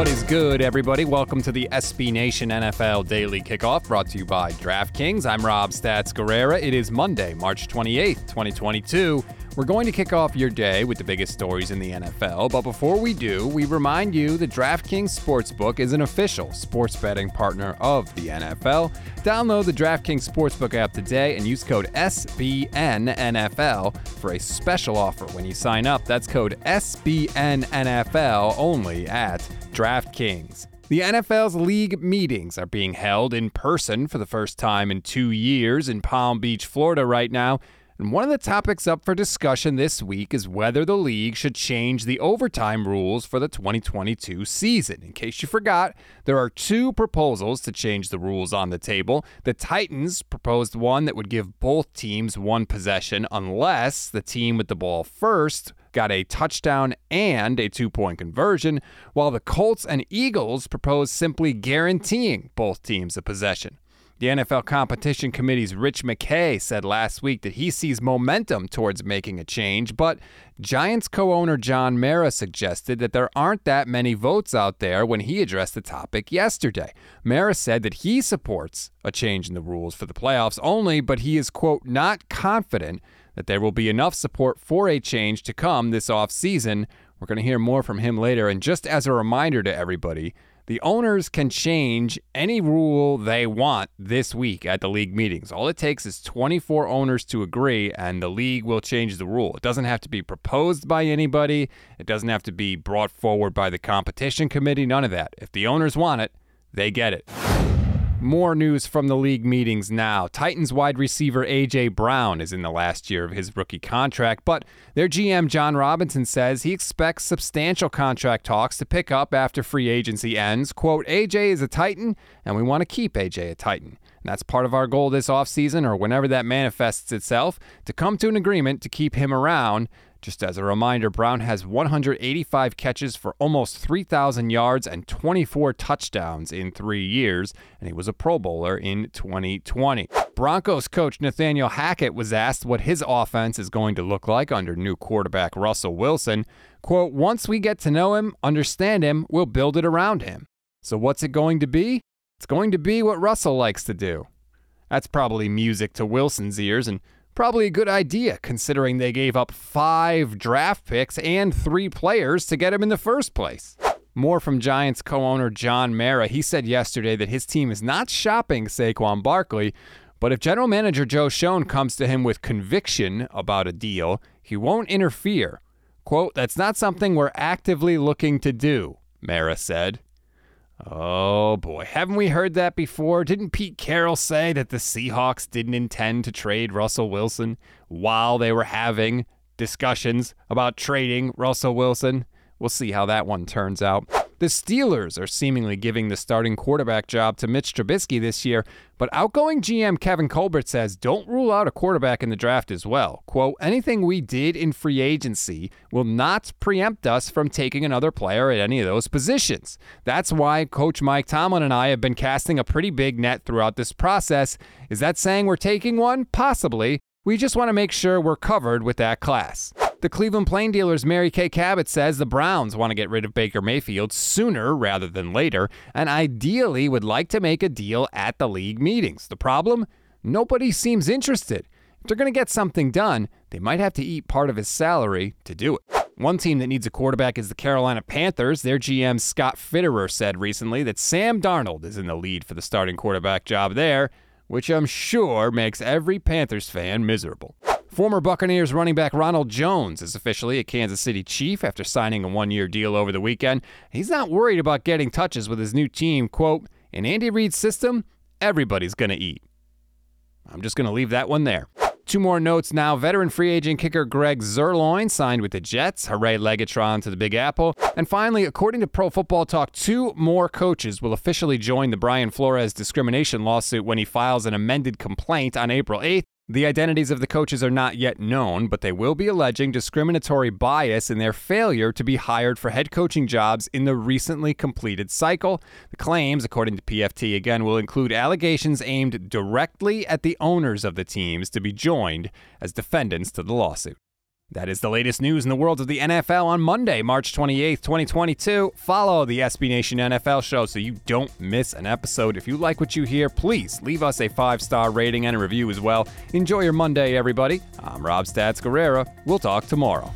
What is good, everybody? Welcome to the SB Nation NFL Daily Kickoff brought to you by DraftKings. I'm Rob Stats Guerrera. It is Monday, March 28th, 2022. We're going to kick off your day with the biggest stories in the NFL, but before we do, we remind you that DraftKings Sportsbook is an official sports betting partner of the NFL. Download the DraftKings Sportsbook app today and use code SBNNFL for a special offer when you sign up. That's code SBNNFL only at DraftKings. The NFL's league meetings are being held in person for the first time in two years in Palm Beach, Florida, right now. And one of the topics up for discussion this week is whether the league should change the overtime rules for the 2022 season. In case you forgot, there are two proposals to change the rules on the table. The Titans proposed one that would give both teams one possession unless the team with the ball first got a touchdown and a two point conversion, while the Colts and Eagles proposed simply guaranteeing both teams a possession. The NFL Competition Committee's Rich McKay said last week that he sees momentum towards making a change, but Giants co owner John Mara suggested that there aren't that many votes out there when he addressed the topic yesterday. Mara said that he supports a change in the rules for the playoffs only, but he is, quote, not confident that there will be enough support for a change to come this offseason. We're going to hear more from him later. And just as a reminder to everybody, the owners can change any rule they want this week at the league meetings. All it takes is 24 owners to agree, and the league will change the rule. It doesn't have to be proposed by anybody, it doesn't have to be brought forward by the competition committee, none of that. If the owners want it, they get it. More news from the league meetings now. Titans wide receiver A.J. Brown is in the last year of his rookie contract, but their GM Jon Robinson says he expects substantial contract talks to pick up after free agency ends. Quote, A.J. is a Titan, and we want to keep A.J. a Titan. And that's part of our goal this offseason or whenever that manifests itself to come to an agreement to keep him around. Just as a reminder, Brown has 185 catches for almost 3,000 yards and 24 touchdowns in three years, and he was a Pro Bowler in 2020. Broncos coach Nathaniel Hackett was asked what his offense is going to look like under new quarterback Russell Wilson. Quote, Once we get to know him, understand him, we'll build it around him. So, what's it going to be? It's going to be what Russell likes to do. That's probably music to Wilson's ears, and Probably a good idea considering they gave up five draft picks and three players to get him in the first place. More from Giants co owner John Mara. He said yesterday that his team is not shopping Saquon Barkley, but if general manager Joe Schoen comes to him with conviction about a deal, he won't interfere. Quote, that's not something we're actively looking to do, Mara said. Oh boy, haven't we heard that before? Didn't Pete Carroll say that the Seahawks didn't intend to trade Russell Wilson while they were having discussions about trading Russell Wilson? We'll see how that one turns out. The Steelers are seemingly giving the starting quarterback job to Mitch Trubisky this year, but outgoing GM Kevin Colbert says don't rule out a quarterback in the draft as well. Quote, anything we did in free agency will not preempt us from taking another player at any of those positions. That's why Coach Mike Tomlin and I have been casting a pretty big net throughout this process. Is that saying we're taking one? Possibly. We just want to make sure we're covered with that class. The Cleveland Plain Dealers Mary Kay Cabot says the Browns want to get rid of Baker Mayfield sooner rather than later, and ideally would like to make a deal at the league meetings. The problem? Nobody seems interested. If they're going to get something done, they might have to eat part of his salary to do it. One team that needs a quarterback is the Carolina Panthers. Their GM Scott Fitterer said recently that Sam Darnold is in the lead for the starting quarterback job there, which I'm sure makes every Panthers fan miserable. Former Buccaneers running back Ronald Jones is officially a Kansas City Chief after signing a one year deal over the weekend. He's not worried about getting touches with his new team. Quote, in Andy Reid's system, everybody's going to eat. I'm just going to leave that one there. Two more notes now. Veteran free agent kicker Greg Zuerlein signed with the Jets. Hooray, Legatron to the Big Apple. And finally, according to Pro Football Talk, two more coaches will officially join the Brian Flores discrimination lawsuit when he files an amended complaint on April 8th. The identities of the coaches are not yet known, but they will be alleging discriminatory bias in their failure to be hired for head coaching jobs in the recently completed cycle. The claims, according to PFT, again, will include allegations aimed directly at the owners of the teams to be joined as defendants to the lawsuit. That is the latest news in the world of the NFL on Monday, March 28th, 2022. Follow the SB Nation NFL show so you don't miss an episode. If you like what you hear, please leave us a five star rating and a review as well. Enjoy your Monday, everybody. I'm Rob Stats Guerrera. We'll talk tomorrow.